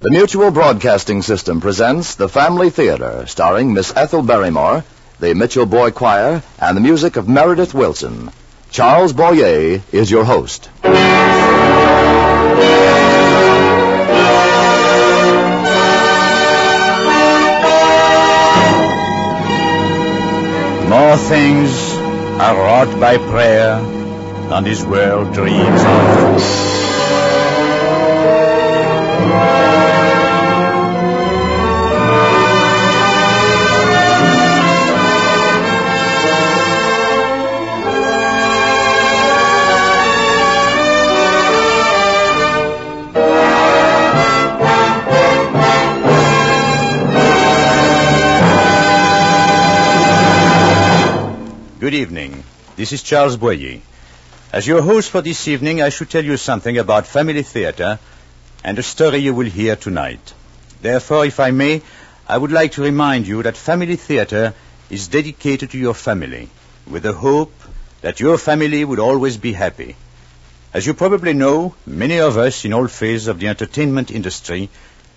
The Mutual Broadcasting System presents The Family Theater, starring Miss Ethel Barrymore, the Mitchell Boy Choir, and the music of Meredith Willson. Charles Boyer is your host. More things are wrought by prayer than this world dreams of. Good evening. This is Charles Boyer. As your host for this evening, I should tell you something about family theater and a story you will hear tonight. Therefore, if I may, I would like to remind you that family theater is dedicated to your family with the hope that your family would always be happy. As you probably know, many of us in all phases of the entertainment industry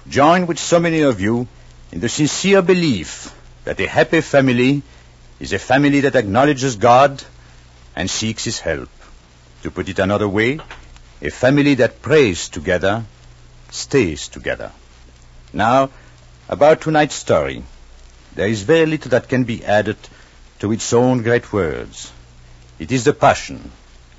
join with so many of you in the sincere belief that a happy family is a family that acknowledges God and seeks His help. To put it another way, a family that prays together stays together. Now, about tonight's story. There is very little that can be added to its own great words. It is the passion,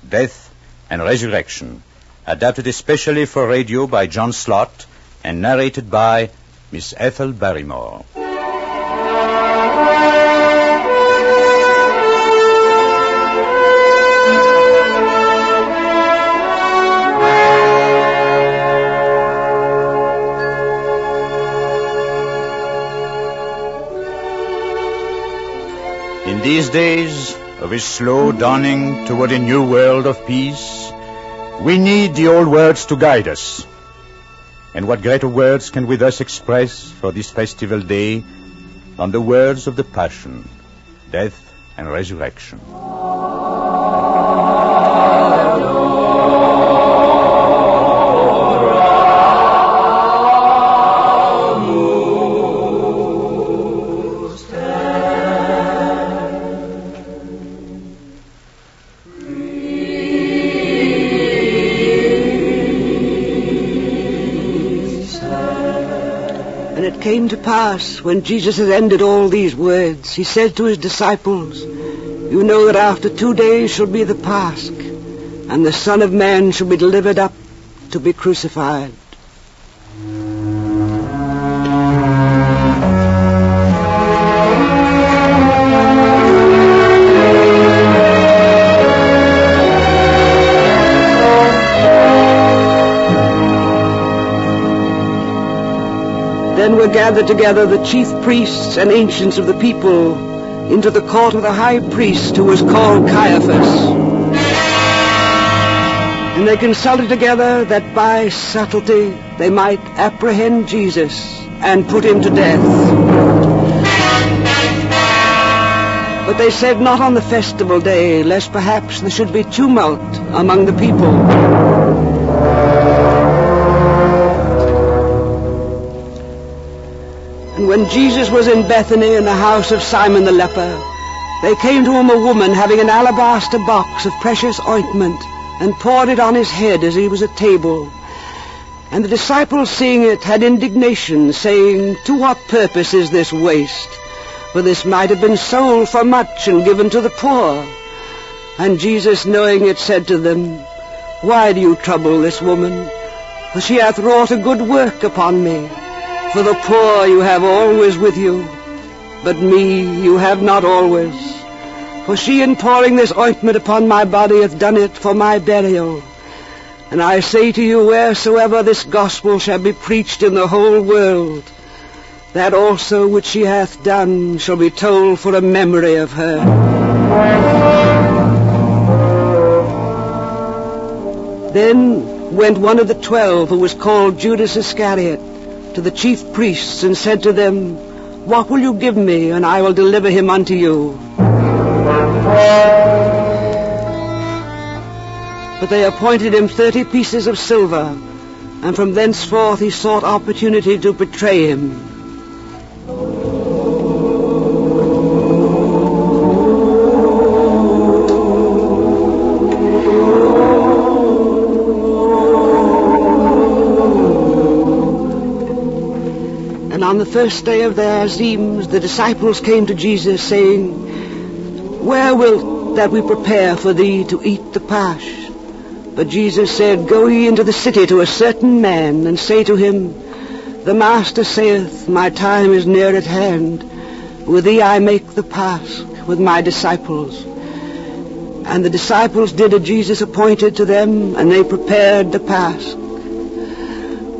death, and resurrection, adapted especially for radio by John Slott and narrated by Miss Ethel Barrymore. Days of his slow dawning toward a new world of peace, we need the old words to guide us. And what greater words can we thus express for this festival day than the words of the Passion, death, and resurrection? And it came to pass, when Jesus had ended all these words, he said to his disciples, You know that after two days shall be the Pasch, and the Son of Man shall be delivered up to be crucified. Then were gathered together the chief priests and ancients of the people into the court of the high priest who was called Caiaphas. And they consulted together that by subtlety they might apprehend Jesus and put him to death. But they said not on the festival day, lest perhaps there should be tumult among the people. And when Jesus was in Bethany in the house of Simon the leper, they came to him a woman having an alabaster box of precious ointment, and poured it on his head as he was at table. And the disciples, seeing it, had indignation, saying, To what purpose is this waste? For this might have been sold for much and given to the poor. And Jesus, knowing it, said to them, Why do you trouble this woman? For she hath wrought a good work upon me. For the poor you have always with you, but me you have not always. For she in pouring this ointment upon my body hath done it for my burial. And I say to you, wheresoever this gospel shall be preached in the whole world, that also which she hath done shall be told for a memory of her. Then went one of the twelve, who was called Judas Iscariot, to the chief priests and said to them, What will you give me, and I will deliver him unto you? But they appointed him thirty pieces of silver, and from thenceforth he sought opportunity to betray him. On the first day of their Azymes, the disciples came to Jesus, saying, Where wilt that we prepare for thee to eat the Pasch? But Jesus said, Go ye into the city to a certain man, and say to him, The Master saith, My time is near at hand. With thee I make the Pasch with my disciples. And the disciples did as Jesus appointed to them, and they prepared the Pasch.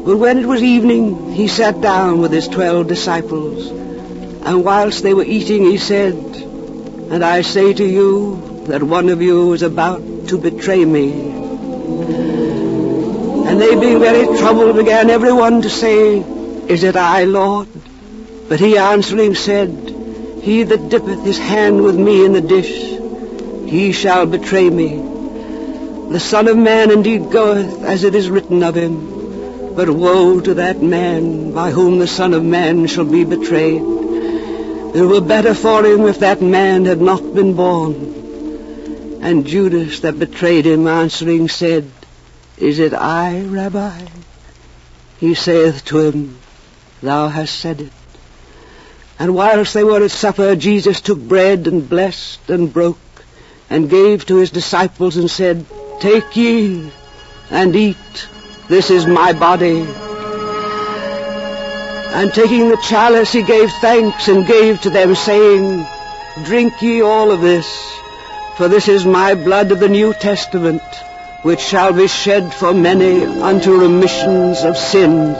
But when it was evening, he sat down with his twelve disciples. And whilst they were eating, he said, And I say to you that one of you is about to betray me. And they being very troubled began every one to say, Is it I, Lord? But he answering said, He that dippeth his hand with me in the dish, he shall betray me. The Son of Man indeed goeth as it is written of him. But woe to that man by whom the Son of Man shall be betrayed. It were better for him if that man had not been born. And Judas that betrayed him answering said, Is it I, Rabbi? He saith to him, Thou hast said it. And whilst they were at supper, Jesus took bread and blessed and broke and gave to his disciples and said, Take ye and eat. This is my body. And taking the chalice, he gave thanks and gave to them, saying, Drink ye all of this, for this is my blood of the New Testament, which shall be shed for many unto remissions of sins.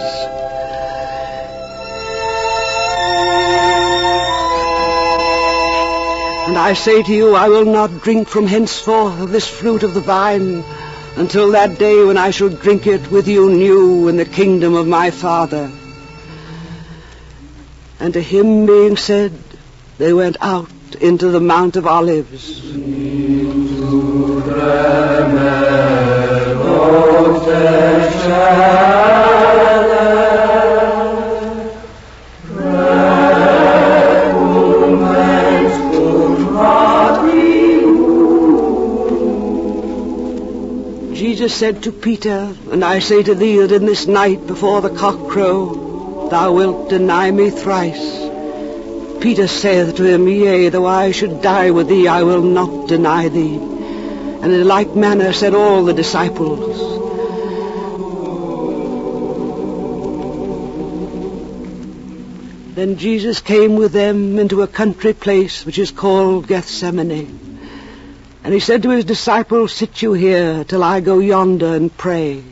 And I say to you, I will not drink from henceforth of this fruit of the vine until that day when I shall drink it with you new in the kingdom of my Father. And to him being said, they went out into the Mount of Olives. Jesus said to Peter, And I say to thee that in this night before the cock crow, thou wilt deny me thrice. Peter saith to him, Yea, though I should die with thee, I will not deny thee. And in like manner said all the disciples. Then Jesus came with them into a country place which is called Gethsemane. And he said to his disciples, Sit you here till I go yonder and pray.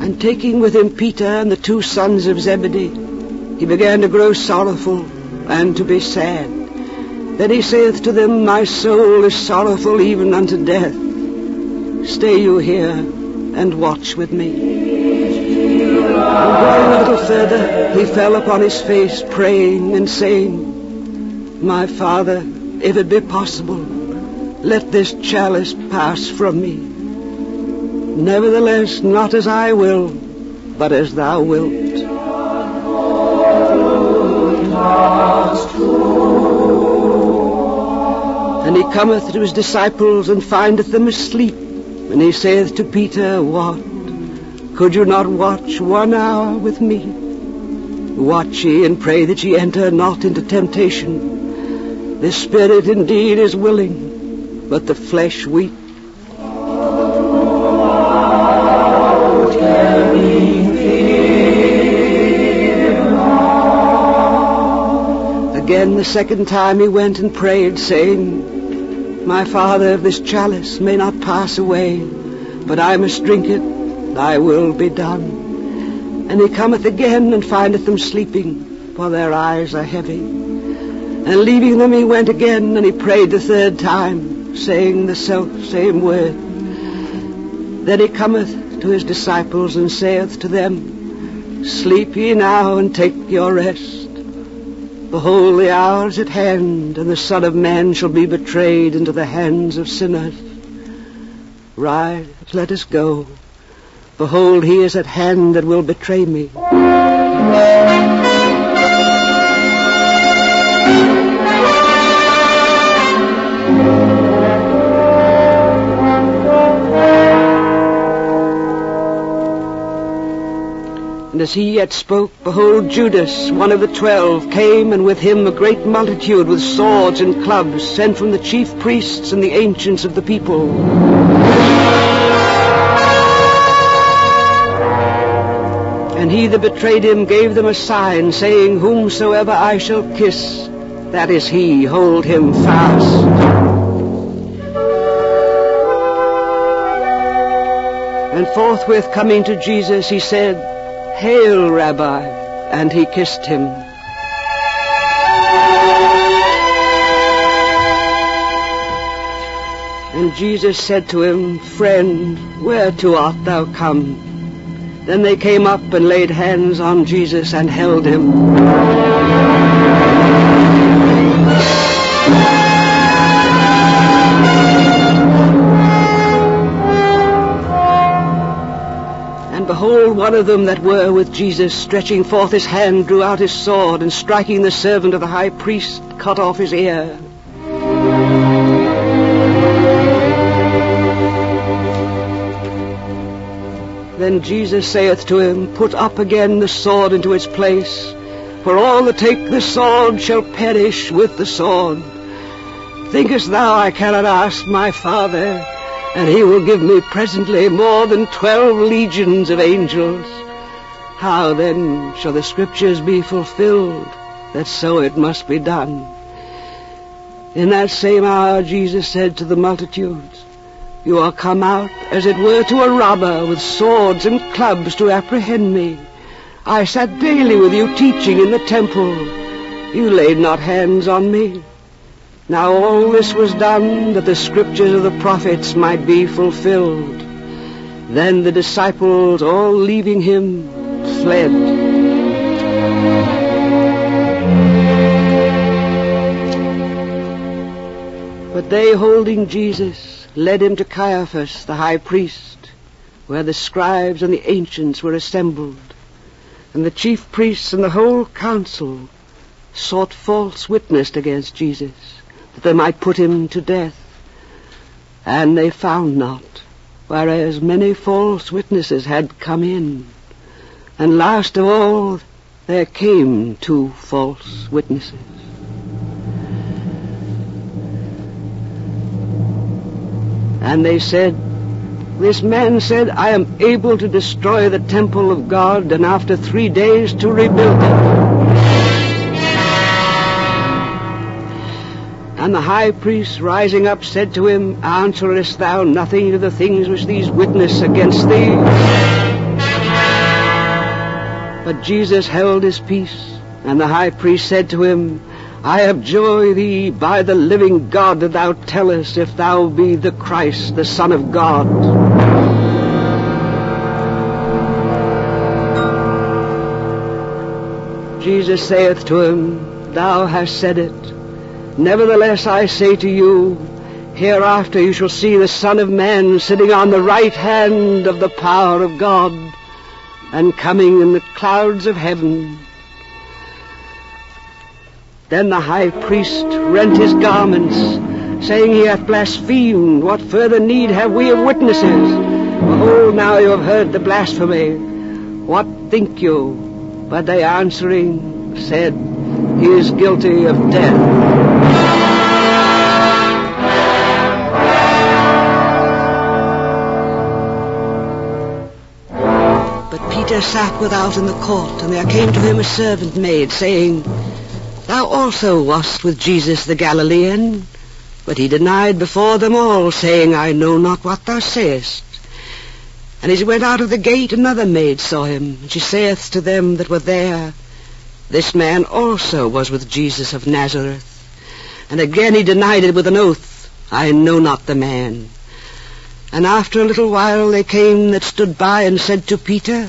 And taking with him Peter and the two sons of Zebedee, he began to grow sorrowful and to be sad. Then he saith to them, My soul is sorrowful even unto death. Stay you here and watch with me. And going a little further, he fell upon his face, praying and saying, My Father, if it be possible, let this chalice pass from me. Nevertheless, not as I will, but as thou wilt. And he cometh to his disciples and findeth them asleep. And he saith to Peter, What? Could you not watch one hour with me? Watch ye and pray that ye enter not into temptation. The spirit indeed is willing, but the flesh weak. Again the second time he went and prayed, saying, My Father, this chalice may not pass away, but I must drink it, thy will be done. And he cometh again and findeth them sleeping, for their eyes are heavy. And leaving them he went again, and he prayed the third time, saying the self same word. Then he cometh to his disciples and saith to them, Sleep ye now and take your rest. Behold, the hour is at hand, and the Son of Man shall be betrayed into the hands of sinners. Rise, let us go. Behold, he is at hand that will betray me. And as he yet spoke, behold, Judas, one of the twelve, came, and with him a great multitude with swords and clubs, sent from the chief priests and the ancients of the people. And he that betrayed him gave them a sign, saying, Whomsoever I shall kiss, that is he, hold him fast. And forthwith coming to Jesus, he said, Hail, Rabbi, and he kissed him. And Jesus said to him, Friend, whereto art thou come? Then they came up and laid hands on Jesus and held him. One of them that were with Jesus, stretching forth his hand, drew out his sword, and striking the servant of the high priest, cut off his ear. Then Jesus saith to him, Put up again the sword into its place, for all that take the sword shall perish with the sword. Thinkest thou I cannot ask my Father, and he will give me presently more than twelve legions of angels. How then shall the scriptures be fulfilled that so it must be done? In that same hour Jesus said to the multitudes, You are come out as it were to a robber with swords and clubs to apprehend me. I sat daily with you teaching in the temple. You laid not hands on me. Now all this was done that the scriptures of the prophets might be fulfilled. Then the disciples, all leaving him, fled. But they, holding Jesus, led him to Caiaphas, the high priest, where the scribes and the ancients were assembled. And the chief priests and the whole council sought false witness against Jesus that they might put him to death. And they found not, whereas many false witnesses had come in. And last of all, there came two false witnesses. And they said, This man said, I am able to destroy the temple of God and after three days to rebuild it. And the high priest, rising up, said to him, Answerest thou nothing to the things which these witness against thee? But Jesus held his peace, and the high priest said to him, I abjure thee by the living God that thou tellest if thou be the Christ, the Son of God. Jesus saith to him, Thou hast said it. Nevertheless, I say to you, hereafter you shall see the Son of Man sitting on the right hand of the power of God and coming in the clouds of heaven. Then the high priest rent his garments, saying, He hath blasphemed. What further need have we of witnesses? Behold, now you have heard the blasphemy. What think you? But they answering said, He is guilty of death. Peter sat without in the court, and there came to him a servant maid, saying, Thou also wast with Jesus the Galilean. But he denied before them all, saying, I know not what thou sayest. And as he went out of the gate, another maid saw him, and she saith to them that were there, This man also was with Jesus of Nazareth. And again he denied it with an oath, I know not the man. And after a little while they came that stood by and said to Peter,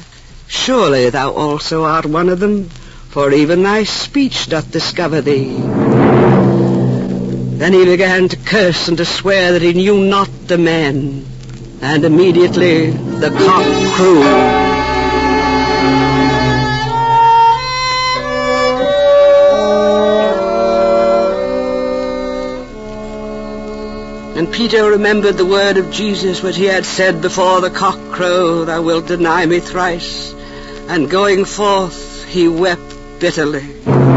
Surely thou also art one of them, for even thy speech doth discover thee. Then he began to curse and to swear that he knew not the man. And immediately the cock crew. And Peter remembered the word of Jesus which he had said before the cock crow, Thou wilt deny me thrice. And going forth, he wept bitterly.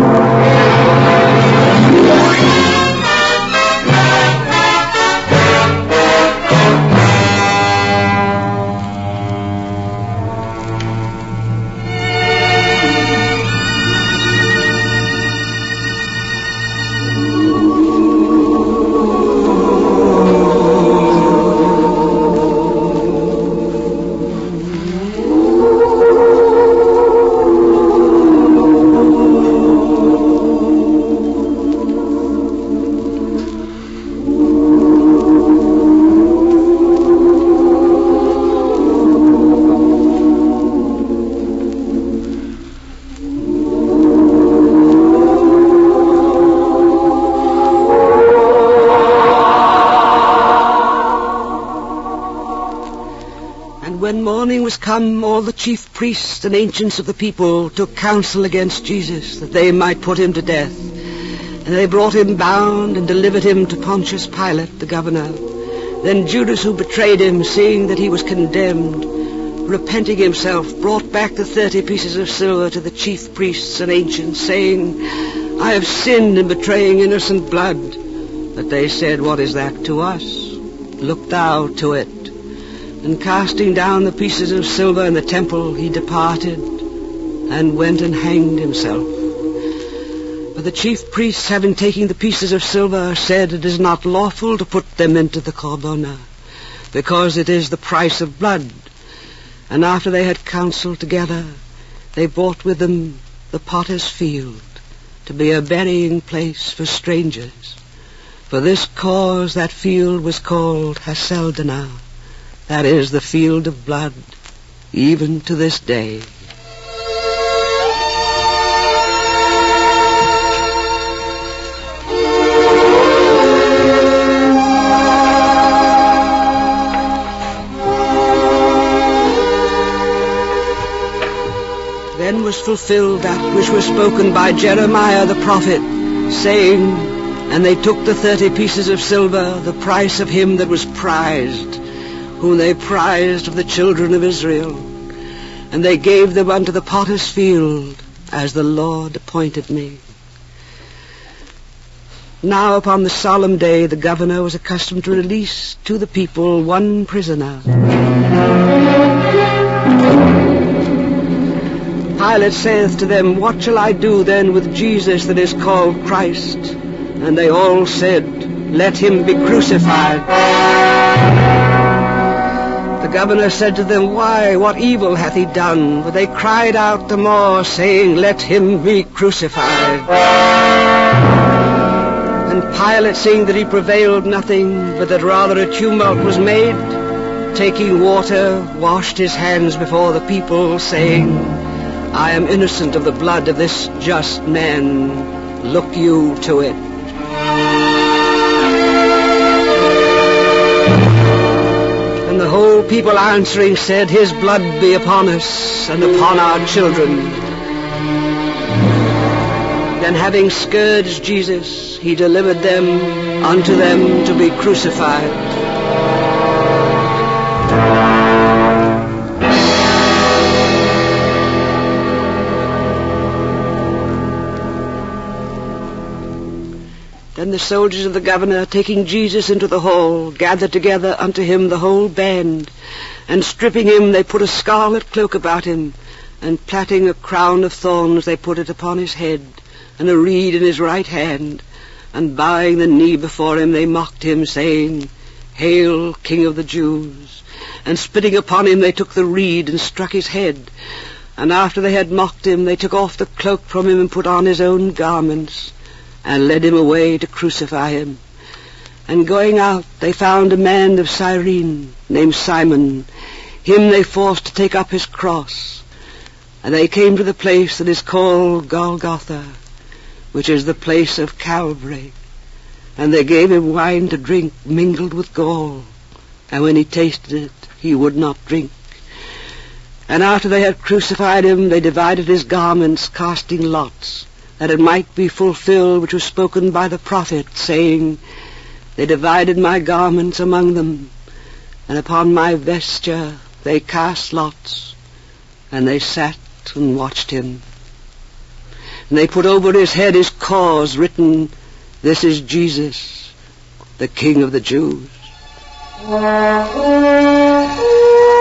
When morning was come, all the chief priests and ancients of the people took counsel against Jesus, that they might put him to death. And they brought him bound and delivered him to Pontius Pilate, the governor. Then Judas, who betrayed him, seeing that he was condemned, repenting himself, brought back the thirty pieces of silver to the chief priests and ancients, saying, I have sinned in betraying innocent blood. But they said, What is that to us? Look thou to it. And casting down the pieces of silver in the temple, he departed and went and hanged himself. But the chief priests, having taken the pieces of silver, said it is not lawful to put them into the corbona, because it is the price of blood. And after they had counseled together, they bought with them the potter's field, to be a burying place for strangers. For this cause that field was called Haceldama that is the field of blood, even to this day. Then was fulfilled that which was spoken by Jeremiah the prophet, saying, And they took the thirty pieces of silver, the price of him that was prized, whom they prized of the children of Israel. And they gave them unto the potter's field, as the Lord appointed me. Now upon the solemn day the governor was accustomed to release to the people one prisoner. Pilate saith to them, What shall I do then with Jesus that is called Christ? And they all said, Let him be crucified governor said to them, Why, what evil hath he done? But they cried out the more, saying, Let him be crucified. And Pilate, seeing that he prevailed nothing, but that rather a tumult was made, taking water, washed his hands before the people, saying, I am innocent of the blood of this just man. Look you to it. People answering said, His blood be upon us and upon our children. Then having scourged Jesus, he delivered them unto them to be crucified. Then the soldiers of the governor, taking Jesus into the hall, gathered together unto him the whole band, and stripping him, they put a scarlet cloak about him, and plaiting a crown of thorns, they put it upon his head, and a reed in his right hand, and bowing the knee before him, they mocked him, saying, Hail, King of the Jews! And spitting upon him, they took the reed and struck his head. And after they had mocked him, they took off the cloak from him and put on his own garments and led him away to crucify him. And going out, they found a man of Cyrene named Simon. Him they forced to take up his cross. And they came to the place that is called Golgotha, which is the place of Calvary. And they gave him wine to drink mingled with gall. And when he tasted it, he would not drink. And after they had crucified him, they divided his garments, casting lots, that it might be fulfilled which was spoken by the prophet, saying, They divided my garments among them, and upon my vesture they cast lots, and they sat and watched him. And they put over his head his cause written, This is Jesus, the King of the Jews.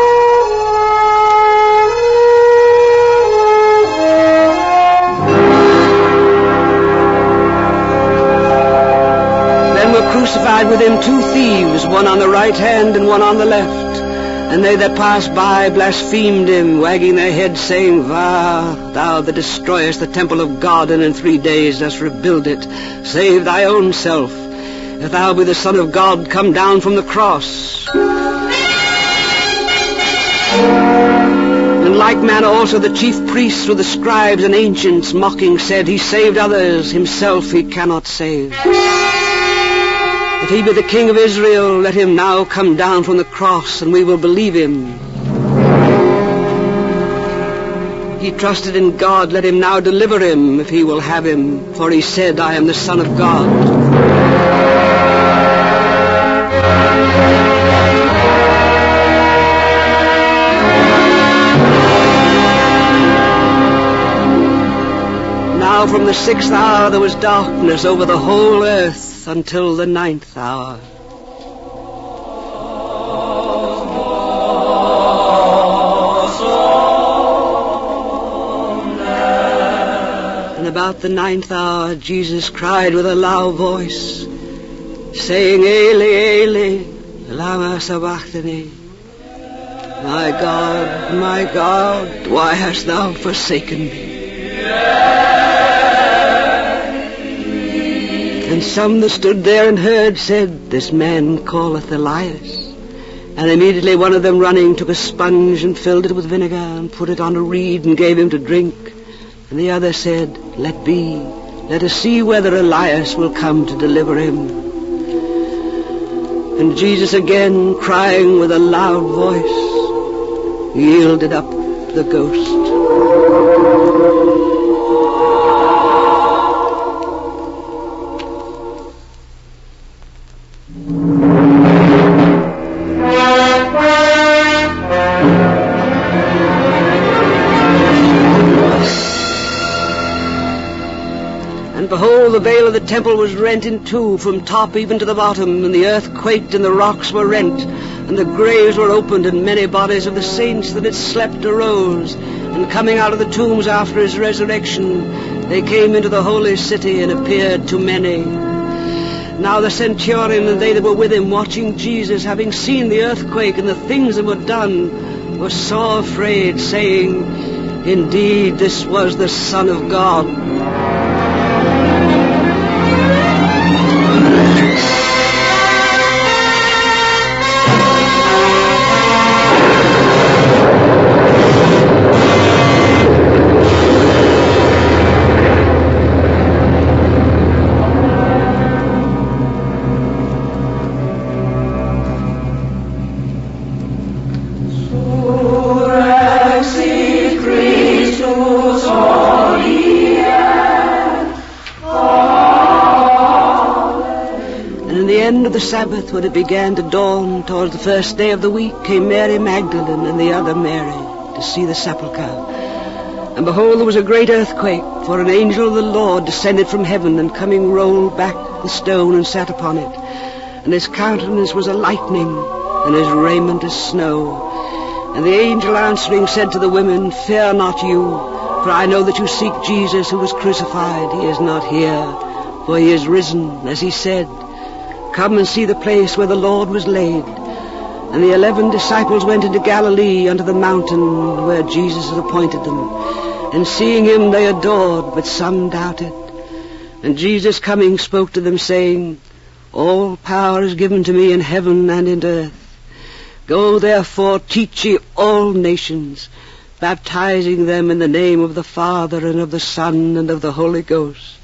crucified with him two thieves, one on the right hand and one on the left. And they that passed by blasphemed him, wagging their heads, saying, Vah, thou that destroyest the temple of God, and in three days dost rebuild it, save thy own self. If thou be the Son of God, come down from the cross. In like manner also the chief priests with the scribes and ancients mocking said, He saved others, himself he cannot save. If he be the King of Israel, let him now come down from the cross, and we will believe him. He trusted in God, let him now deliver him, if he will have him, for he said, I am the Son of God. Now from the sixth hour there was darkness over the whole earth until the ninth hour. And about the ninth hour Jesus cried with a loud voice, saying, Eli, Eli, lama sabachthani. My God, my God, why hast thou forsaken me? And some that stood there and heard said, This man calleth Elias. And immediately one of them running took a sponge and filled it with vinegar and put it on a reed and gave him to drink. And the other said, Let be, let us see whether Elias will come to deliver him. And Jesus again, crying with a loud voice, yielded up the ghost. The temple was rent in two from top even to the bottom, and the earth quaked, and the rocks were rent, and the graves were opened, and many bodies of the saints that had slept arose. And coming out of the tombs after his resurrection, they came into the holy city and appeared to many. Now the centurion and they that were with him, watching Jesus, having seen the earthquake and the things that were done, were sore afraid, saying, Indeed, this was the Son of God. Sabbath, when it began to dawn towards the first day of the week, came Mary Magdalene and the other Mary to see the sepulchre. And behold, there was a great earthquake, for an angel of the Lord descended from heaven, and coming rolled back the stone and sat upon it. And his countenance was a lightning, and his raiment as snow. And the angel answering said to the women, Fear not you, for I know that you seek Jesus who was crucified. He is not here, for he is risen, as he said. Come and see the place where the Lord was laid. And the eleven disciples went into Galilee unto the mountain where Jesus had appointed them. And seeing him they adored, but some doubted. And Jesus coming spoke to them, saying, All power is given to me in heaven and in earth. Go therefore, teach ye all nations, baptizing them in the name of the Father and of the Son and of the Holy Ghost,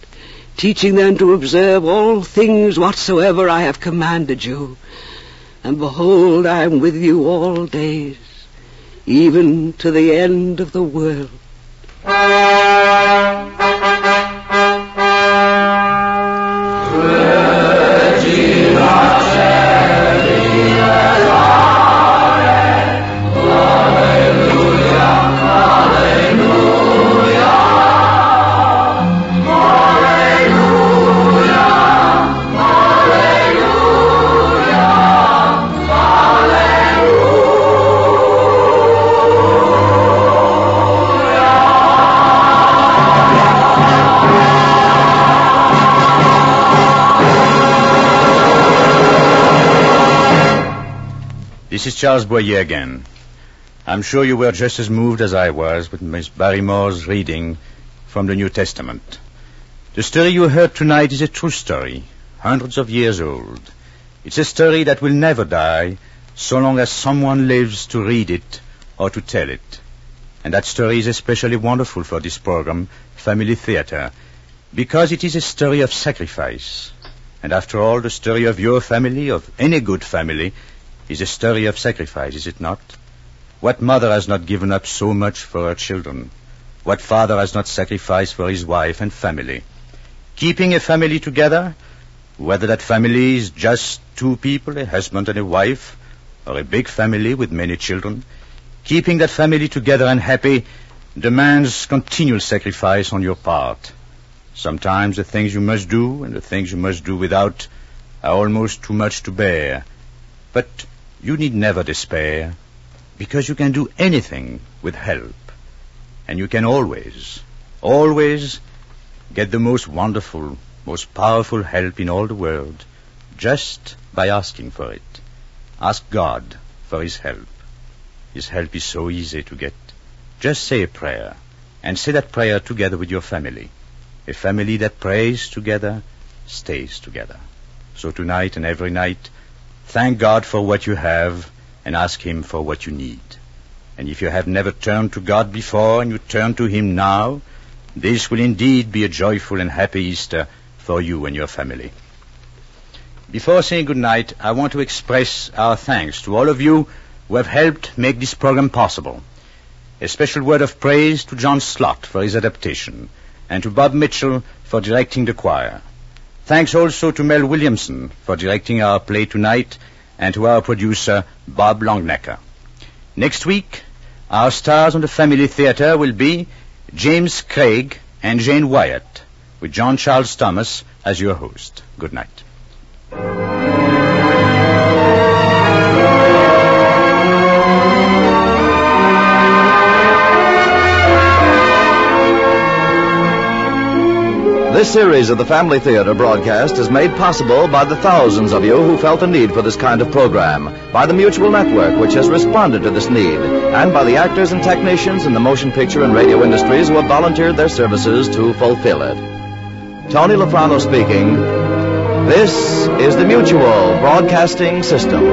teaching them to observe all things whatsoever I have commanded you. And behold, I am with you all days, even to the end of the world. This is Charles Boyer again. I'm sure you were just as moved as I was with Miss Barrymore's reading from the New Testament. The story you heard tonight is a true story, hundreds of years old. It's a story that will never die so long as someone lives to read it or to tell it. And that story is especially wonderful for this program, Family Theater, because it is a story of sacrifice. And after all, the story of your family, of any good family, is a story of sacrifice, is it not? What mother has not given up so much for her children? What father has not sacrificed for his wife and family? Keeping a family together, whether that family is just two people, a husband and a wife, or a big family with many children, keeping that family together and happy demands continual sacrifice on your part. Sometimes the things you must do and the things you must do without are almost too much to bear. But you need never despair, because you can do anything with help. And you can always, always get the most wonderful, most powerful help in all the world just by asking for it. Ask God for His help. His help is so easy to get. Just say a prayer, and say that prayer together with your family. A family that prays together stays together. So tonight and every night, Thank God for what you have and ask Him for what you need. And if you have never turned to God before and you turn to Him now, this will indeed be a joyful and happy Easter for you and your family. Before saying good night, I want to express our thanks to all of you who have helped make this program possible. A special word of praise to John Slott for his adaptation and to Bob Mitchell for directing the choir. Thanks also to Mel Williamson for directing our play tonight and to our producer, Bob Longnecker. Next week, our stars on the Family Theater will be James Craig and Jane Wyatt, with John Charles Thomas as your host. Good night. This series of the Family Theater broadcast is made possible by the thousands of you who felt the need for this kind of program, by the Mutual Network, which has responded to this need, and by the actors and technicians in the motion picture and radio industries who have volunteered their services to fulfill it. Tony Lafrano speaking. This is the Mutual Broadcasting System.